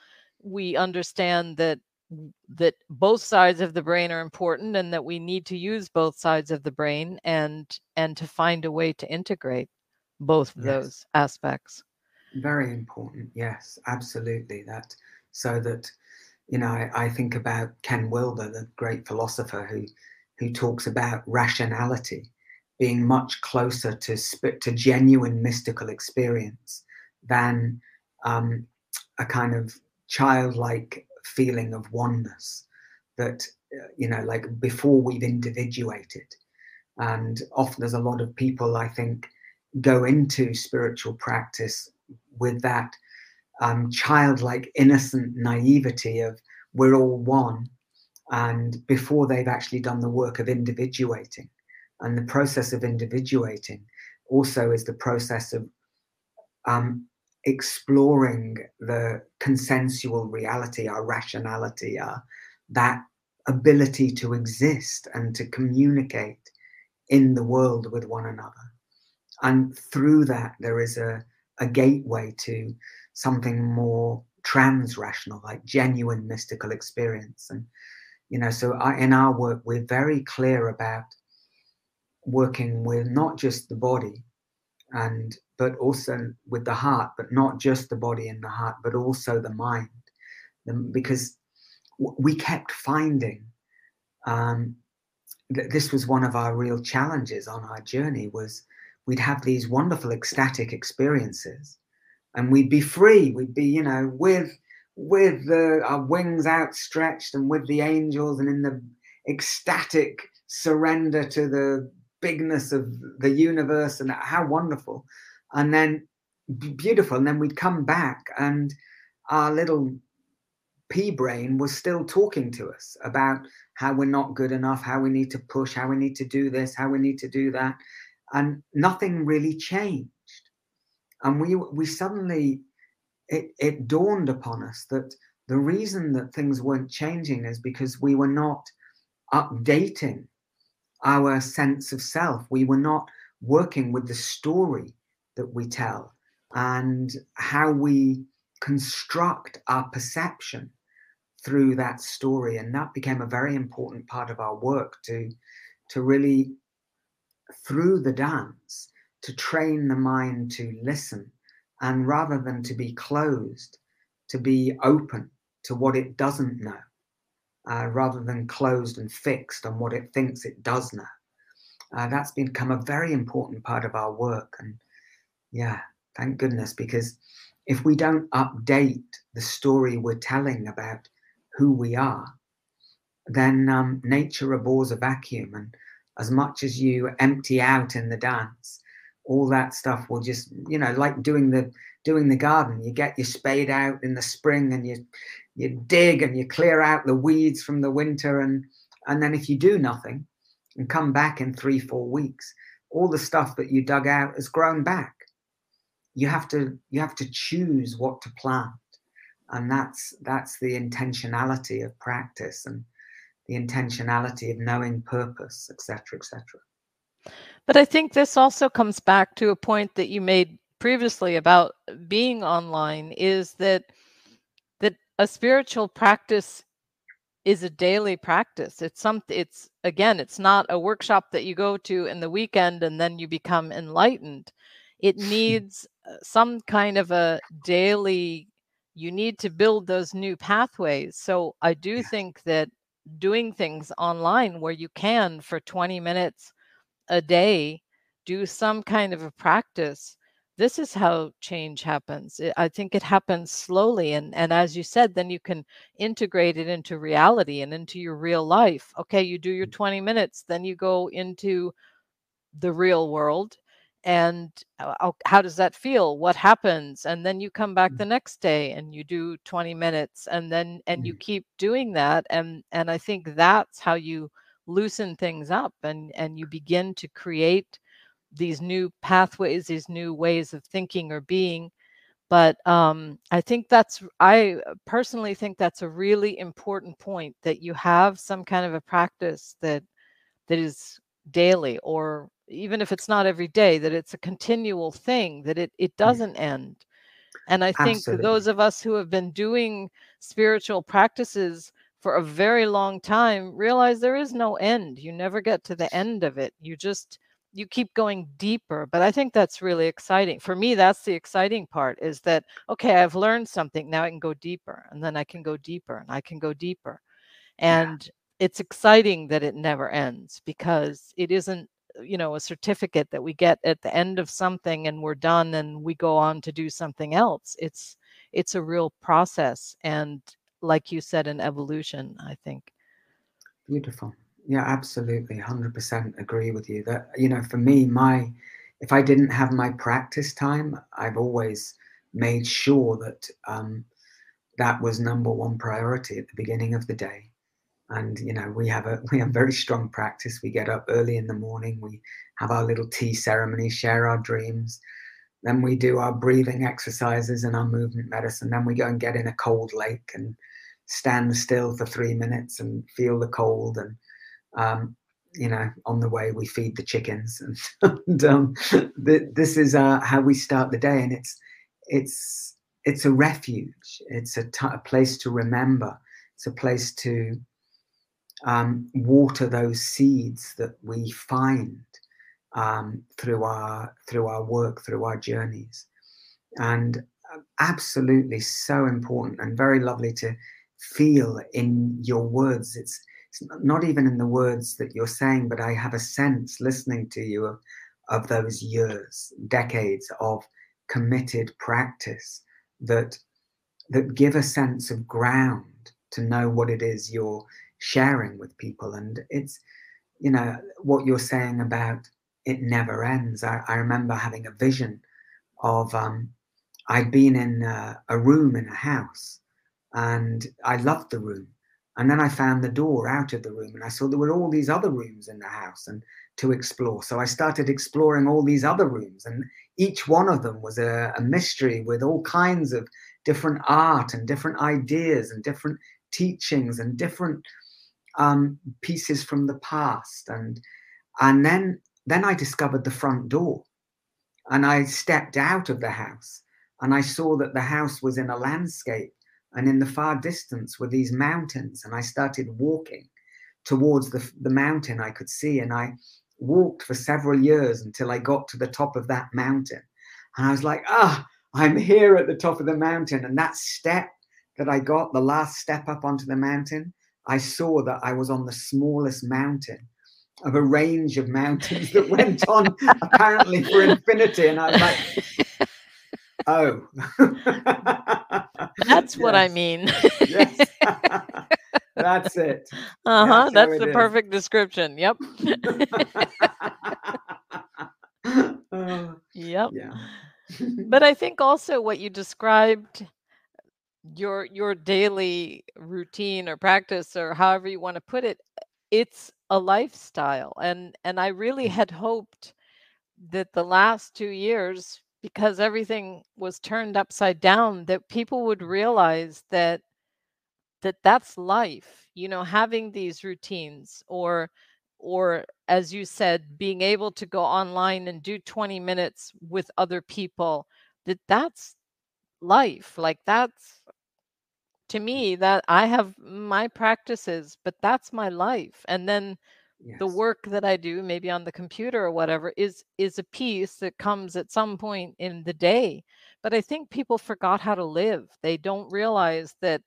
We understand that that both sides of the brain are important and that we need to use both sides of the brain and and to find a way to integrate both of yes. those aspects very important yes absolutely that so that you know I, I, think about ken wilber the great philosopher who who talks about rationality being much closer to to genuine mystical experience than um, a kind of childlike feeling of oneness that uh, you know like before we've individuated. And often there's a lot of people i think go into spiritual practice with that um, childlike innocent naivety of we're all one and before they've actually done the work of individuating and the process of individuating also is the process of um, exploring the consensual reality, our rationality, our, that ability to exist and to communicate in the world with one another. And through that, there is a, a gateway to something more trans rational, like genuine mystical experience. And, you know, so I, in our work, we're very clear about working with not just the body and but also with the heart, but not just the body and the heart, but also the mind. Because we kept finding um, that this was one of our real challenges on our journey was we'd have these wonderful ecstatic experiences. And we'd be free. We'd be you know with with the, our wings outstretched and with the angels and in the ecstatic surrender to the bigness of the universe and how wonderful. And then beautiful. And then we'd come back, and our little pea brain was still talking to us about how we're not good enough, how we need to push, how we need to do this, how we need to do that, and nothing really changed. And we we suddenly it, it dawned upon us that the reason that things weren't changing is because we were not updating our sense of self. We were not working with the story that we tell and how we construct our perception through that story and that became a very important part of our work to to really through the dance to train the mind to listen and rather than to be closed to be open to what it doesn't know uh, rather than closed and fixed on what it thinks it does know uh, that's become a very important part of our work and yeah, thank goodness, because if we don't update the story we're telling about who we are, then um, nature abhors a vacuum. And as much as you empty out in the dance, all that stuff will just, you know, like doing the doing the garden. You get your spade out in the spring and you you dig and you clear out the weeds from the winter and and then if you do nothing and come back in three four weeks, all the stuff that you dug out has grown back. You have to you have to choose what to plant. And that's that's the intentionality of practice. And the intentionality of knowing purpose etc etc but i think this also comes back to a point that you made previously about being online is that that a spiritual practice is a daily practice. It's something it's again it's not a workshop that you go to in the weekend and then you become enlightened. It needs uh, some kind of a daily you need to build those new pathways. So i do think that doing things online where you can for 20 minutes a day do some kind of a practice this is how change happens i think it happens slowly and and as you said then you can integrate it into reality and into your real life okay you do your mm. 20 minutes then you go into the real world and uh, how does that feel what happens and then you come back mm. the next day and you do 20 minutes and then and you mm. keep doing that and and i think that's how you loosen things up and and you begin to create these new pathways these new ways of thinking or being but um, i think that's i personally think that's a really important point that you have some kind of a practice that that is daily or even if it's not every day that it's a continual thing that it it doesn't end and i think Absolutely. those of us who have been doing spiritual practices for a very long time realize there is no end. You never get to the end of it. You just you keep going deeper but i think that's really exciting for me that's the exciting part is that okay i've learned something now i can go deeper and then i can go deeper and i can go deeper and yeah. it's exciting that it never ends because it isn't you know a certificate that we get at the end of something and we're done and we go on to do something else it's it's a real process and like you said an evolution i think. Beautiful. Yeah absolutely 100% agree with you that you know for me my if i didn't have my practice time i've always made sure that um, that was number one priority at the beginning of the day and you know we have a we have very strong practice. We get up early in the morning we have our little tea ceremony share our dreams. Then we do our breathing exercises and our movement medicine. Then we go and get in a cold lake and stand still for three minutes and feel the cold and um, you know, on the way we feed the chickens, and, and um, the, this is uh, how we start the day, and it's it's it's a refuge. It's a, t- a place to remember. It's a place to um, water those seeds that we find um, through our through our work, through our journeys, and uh, absolutely so important and very lovely to feel in your words. It's not even in the words that you're saying, but I have a sense listening to you of, of those years, decades of committed practice that that give a sense of ground to know what it is you're sharing with people. And it's, you know, what you're saying about it never ends. I, I remember having a vision of um, I'd been in a, a room in a house and I loved the room and then I found the door out of the room and I saw there were all these other rooms in the house and to explore. So I started exploring all these other rooms and each one of them was a, a mystery with all kinds of different art and different ideas and different teachings and different um, pieces from the past. And and then then I discovered the front door and I stepped out of the house and I saw that the house was in a landscape and in the far distance were these mountains. And I started walking towards the, the mountain I could see. And I walked for several years until I got to the top of that mountain. And I was like, ah, I'm here at the top of the mountain. And that step that I got, the last step up onto the mountain, I saw that I was on the smallest mountain of a range of mountains that went on apparently for infinity. And I was like, oh. That's yes. what I mean. yes. That's it. Uh huh. That's, That's the is. perfect description. Yep. uh, yep. Yeah. but I think also what you described your your daily routine or practice or however you want to put it it's a lifestyle and and I really mm. had hoped that the last 2 years because everything was turned upside down that people would realize that that that's life you know having these routines or or as you said being able to go online and do 20 minutes with other people that that's life like that's to me that i have my practices but that's my life and then yes. the work that i do maybe on the computer or whatever is is a piece that comes at some point in the day but i think people forgot how to live they don't realize that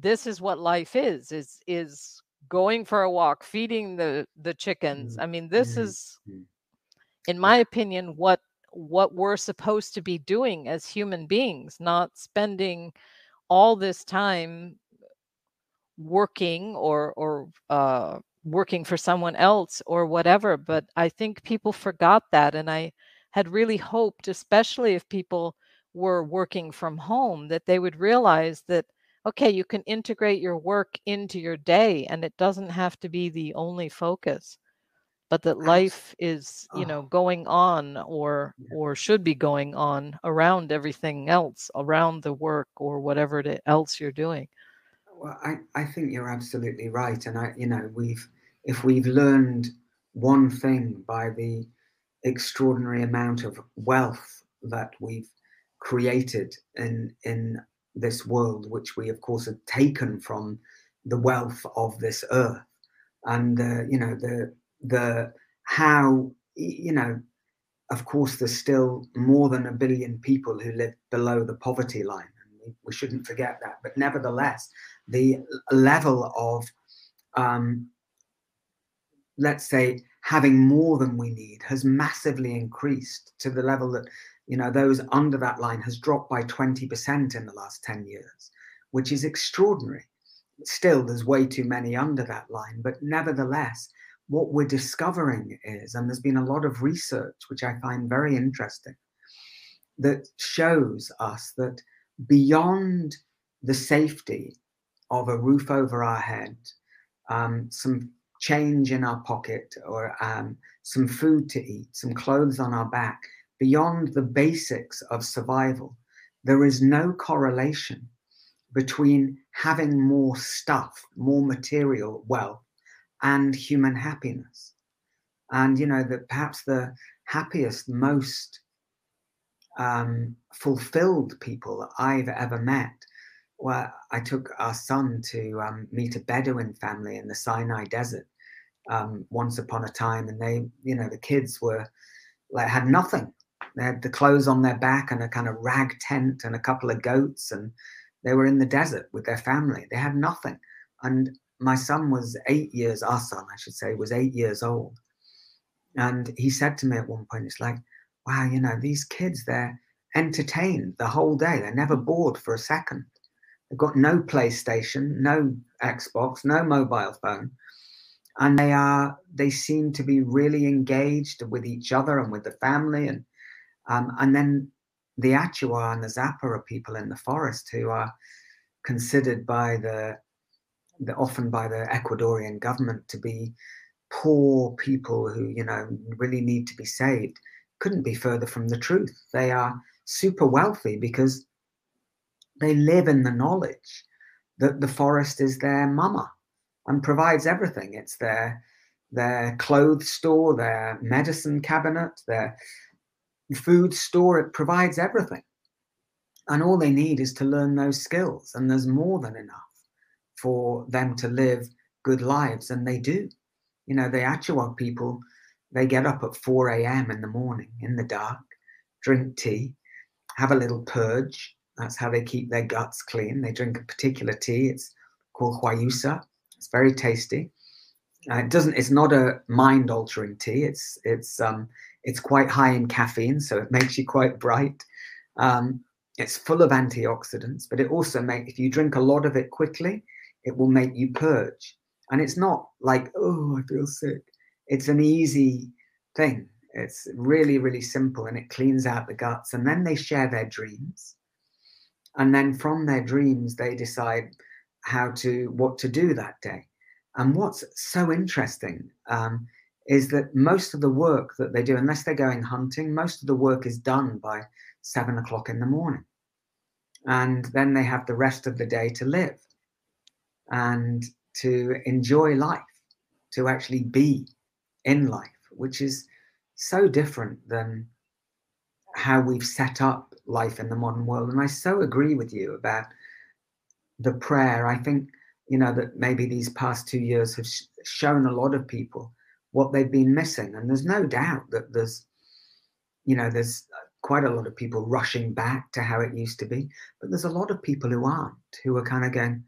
this is what life is is is going for a walk feeding the the chickens mm-hmm. i mean this mm-hmm. is in my opinion what what we're supposed to be doing as human beings not spending all this time working or or uh, working for someone else or whatever. But I think people forgot that. And I had really hoped, especially if people were working from home, that they would realize that, okay, you can integrate your work into your day and it doesn't have to be the only focus but that life is you know going on or or should be going on around everything else around the work or whatever else you're doing. Well i i think you're absolutely right and i you know we've if we've learned one thing by the extraordinary amount of wealth that we've created in in this world, which we of course have taken from the wealth of this earth and uh, you know the the how you know of course there's still more than a billion people who live below the poverty line and we, shouldn't forget that. But nevertheless the level of um, let's say having more than we need has massively increased to the level that you know those under that line has dropped by 20% in the last 10 years which is extraordinary. Still there's way too many under that line but nevertheless what we're discovering is and there's been a lot of research which i find very interesting that shows us that beyond the safety of a roof over our head um, some change in our pocket or um, some food to eat some clothes on our back beyond the basics of survival there is no correlation between having more stuff, more material wealth, and human happiness. And, you know, that perhaps the happiest, most um, fulfilled people I've ever met. Well, I took our son to um, meet a Bedouin family in the Sinai Desert um, once upon a time, and they, you know, the kids were like had nothing. They had the clothes on their back and a kind of rag tent and a couple of goats, and they were in the desert with their family. They had nothing. And my son was eight years, our son, I should say, was eight years old. And he said to me at one point, it's like, wow, you know, these kids, they're entertained the whole day. They're never bored for a second. They've got no PlayStation, no Xbox, no mobile phone. And they are, they seem to be really engaged with each other and with the family. And, um, and then the Achuar and the Sapara people in the forest who are considered by the often by the Ecuadorian government to be poor people who you know really need to be saved couldn't be further from the truth. They are super wealthy because they live in the knowledge that the forest is their mama and provides everything. It's their their clothes store, their medicine cabinet, their food store, it provides everything. And all they need is to learn those skills. And there's more than enough for them to live good lives. And they do. You know, the Achuar people, they get up at 4 a.m. in the morning in the dark, drink tea, have a little purge. That's how they keep their guts clean. They drink a particular tea. It's called huayusa. It's very tasty. Uh, it doesn't. It's not a mind-altering tea. It's it's um it's quite high in caffeine, so it makes you quite bright. Um, it's full of antioxidants, but it also makes, if you drink a lot of it quickly, it will make you purge. And it's not like, oh, I feel sick. It's an easy thing. It's really, really simple and it cleans out the guts. And then they share their dreams. And then from their dreams, they decide how to, what to do that day. And what's so interesting um, is that most of the work that they do, unless they're going hunting, most of the work is done by seven o'clock in the morning. And then they have the rest of the day to live and to enjoy life, to actually be in life, which is so different than how we've set up life in the modern world. And I so agree with you about the prayer. I think, you know, that maybe these past two years have sh- shown a lot of people what they've been missing. And there's no doubt that there's, you know, there's quite a lot of people rushing back to how it used to be, but there's a lot of people who aren't, who are kind of going,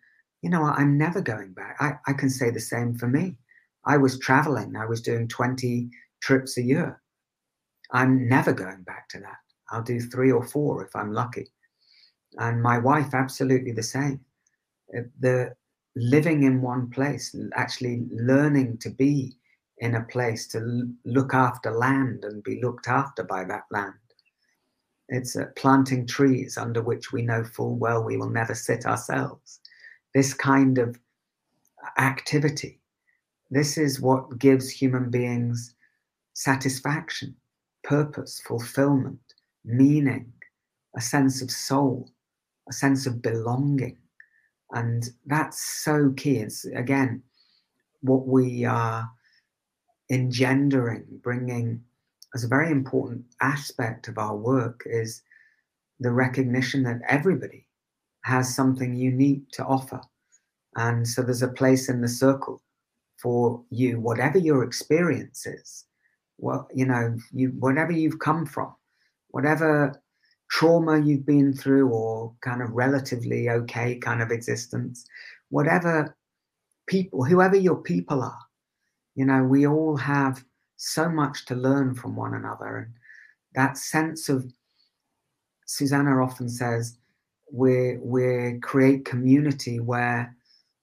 you know, I'm never going back. I, I can say the same for me. I was traveling, I was doing 20 trips a year. I'm never going back to that. I'll do three or four if I'm lucky. And my wife, absolutely the same. Uh, the living in one place, actually learning to be in a place to look after land and be looked after by that land. It's uh, planting trees under which we know full well we will never sit ourselves. This kind of activity, this is what gives human beings satisfaction, purpose, fulfillment, meaning, a sense of soul, a sense of belonging. And that's so key. It's again what we are engendering, bringing as a very important aspect of our work is the recognition that everybody has something unique to offer. And so there's a place in the circle for you, whatever your experience is, well, you know, you whatever you've come from, whatever trauma you've been through, or kind of relatively okay kind of existence, whatever people, whoever your people are, you know, we all have so much to learn from one another. And that sense of Susannah often says, we we create community where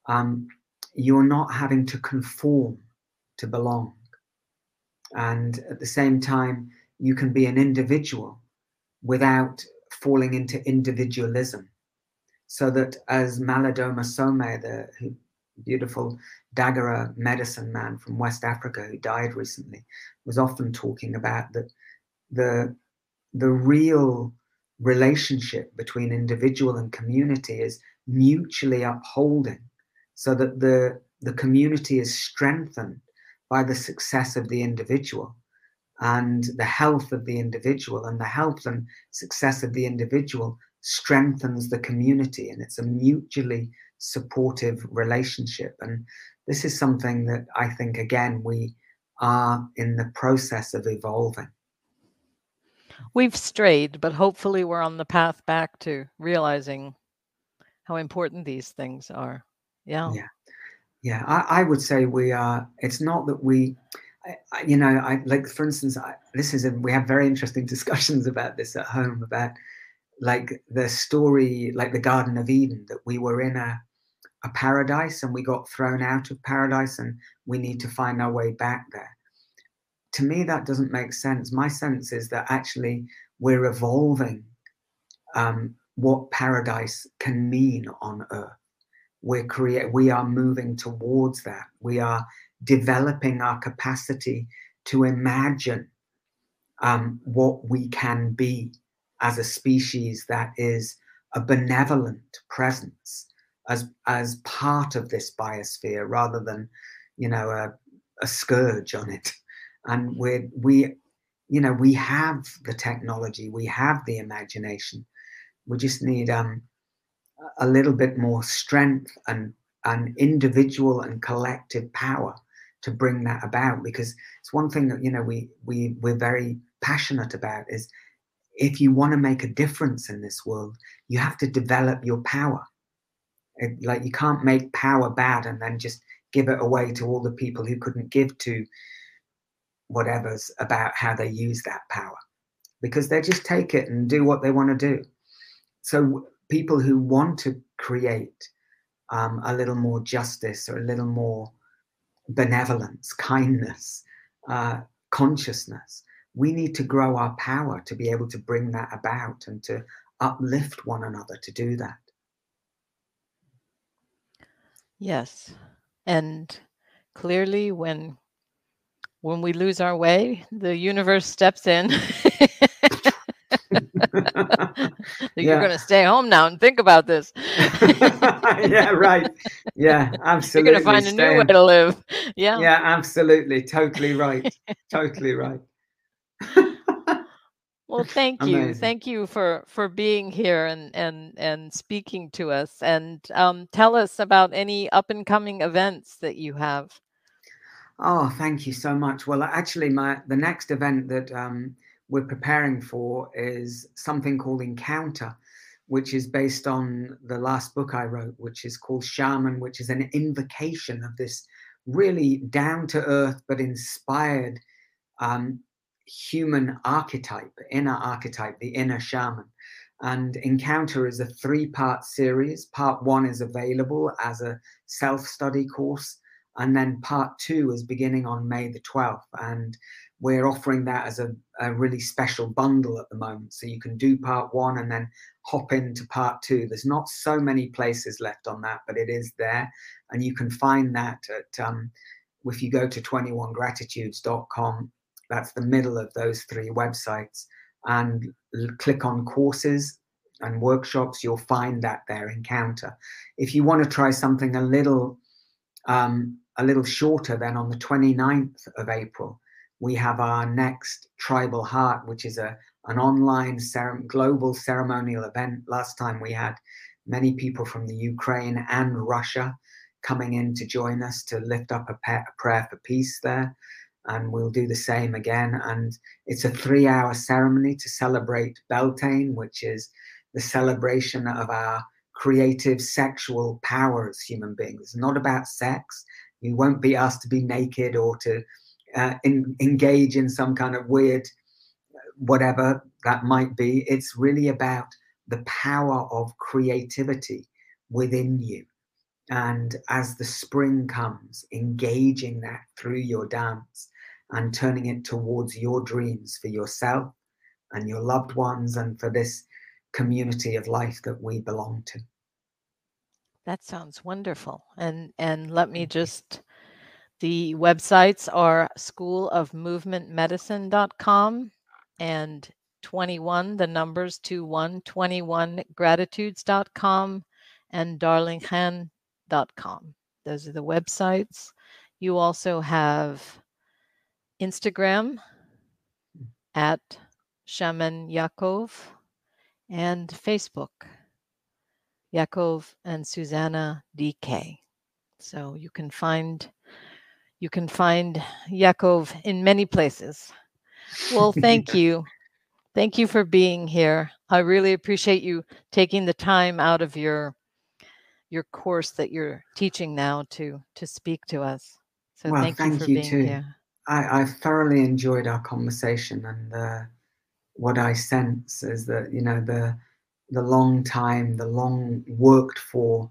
um, you're not having to conform to belong. And at the same time, you can be an individual without falling into individualism. So that as Malidoma Somé, the beautiful Dagara medicine man from West Africa who died recently, was often talking about that the the real relationship between individual and community is mutually upholding so that the, the community is strengthened by the success of the individual and the health of the individual and the health and success of the individual strengthens the community and it's a mutually supportive relationship. And this is something that i think again we are in the process of evolving we've strayed but hopefully we're on the path back to realizing how important these things are yeah. Yeah. Yeah. I, I would say we are, it's not that we, I, you know, I like, for instance, I, this is, a, we have very interesting discussions about this at home about like the story, like the Garden of Eden, that we were in a, a paradise and we got thrown out of paradise and we need to find our way back there. To me, that doesn't make sense. My sense is that actually we're evolving um, what paradise can mean on earth. We're create we are moving towards that. We are developing our capacity to imagine um, what we can be as a species that is a benevolent presence as as part of this biosphere rather than you know a, a scourge on it and we we you know we have the technology we have the imagination. We just need um a little bit more strength and and individual and collective power to bring that about. Because it's one thing that you know we we we're very passionate about is if you want to make a difference in this world you have to develop your power. It, like you can't make power bad and then just give it away to all the people who couldn't give to whatever's about how they use that power because they just take it and do what they want to do so people who want to create um, a little more justice or a little more benevolence, kindness, uh, consciousness. We need to grow our power to be able to bring that about and to uplift one another to do that. Yes. And clearly when when we lose our way, the universe steps in You're going to stay home now and think about this. yeah, right. Yeah, absolutely. You're going to find a new way to live. Yeah. Yeah, absolutely. Totally right. totally right. well, thank Amazing. you. Thank you for for being here and and and speaking to us and um, tell us about any up and coming events that you have. Oh, thank you so much. Well, actually, my the next event that um, we're preparing for is something called Encounter, which is based on the last book I wrote, which is called Shaman, which is an invocation of this really down to earth but inspired um, human archetype, inner archetype, the inner shaman. And Encounter is a three part series. Part one is available as a self study course. And then part two is beginning on May the 12th. And we're offering that as a, a, really special bundle at the moment. So you can do part one and then hop into part two. There's not so many places left on that, but it is there. And you can find that at, um, if you go to 21gratitudes.com, that's the middle of those three websites, and click on courses and workshops, you'll find that there encounter. If you want to try something a little, um, a little shorter, then on the 29th of April, we have our next Tribal Heart, which is a an online global ceremonial event. Last time we had many people from the Ukraine and Russia coming in to join us to lift up a, a prayer for peace there. And we'll do the same again. And it's a three hour ceremony to celebrate Beltane, which is the celebration of our creative sexual power as human beings. It's not about sex. You won't be asked to be naked or to uh, in, engage in some kind of weird whatever that might be. It's really about the power of creativity within you. And as the spring comes, engaging that through your dance and turning it towards your dreams for yourself and your loved ones and for this community of life that we belong to. That sounds wonderful. And and let me just the websites are schoolofmovementmedicine.com and 21 the numbers 21 21 gratitudes.com and darlingkhan.com. Those are the websites. You also have Instagram mm. at Shaman Ya'Acov and Facebook, Ya'Acov and Susannah DK. So you can find you can find Ya'Acov in many places. Well, thank you. Thank you for being here. I really appreciate you taking the time out of your your course that you're teaching now to to speak to us. So well, thank, thank you for you being too. here. I, I've thoroughly enjoyed our conversation, and uh, what I sense is that you know the the long time, the long worked for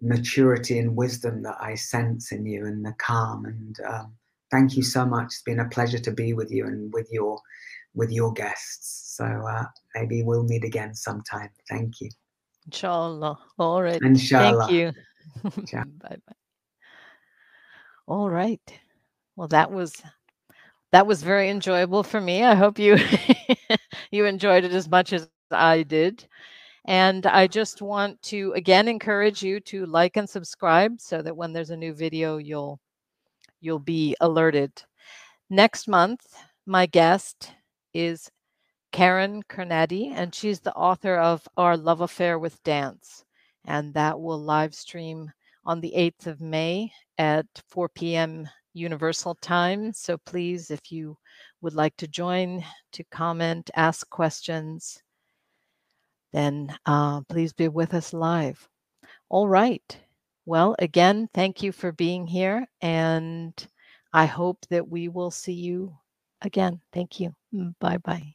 maturity and wisdom that I sense in you, and the calm. And um, thank you so much. It's been a pleasure to be with you and with your with your guests. So uh, maybe we'll meet again sometime. Thank you. Inshallah. All right. Inshallah. Thank you. bye bye. All right. Well, that was that was very enjoyable for me. I hope you you enjoyed it as much as I did. And I just want to again encourage you to like and subscribe so that when there's a new video you'll you'll be alerted. Next month, my guest is Karen Kernadi, and she's the author of Our Love Affair with Dance. And that will live stream on the 8th of May at 4 p.m. Universal Time. So please, if you would like to join, to comment, ask questions, then uh, please be with us live. All right. Well, again, thank you for being here. And I hope that we will see you again. Thank you. Bye bye.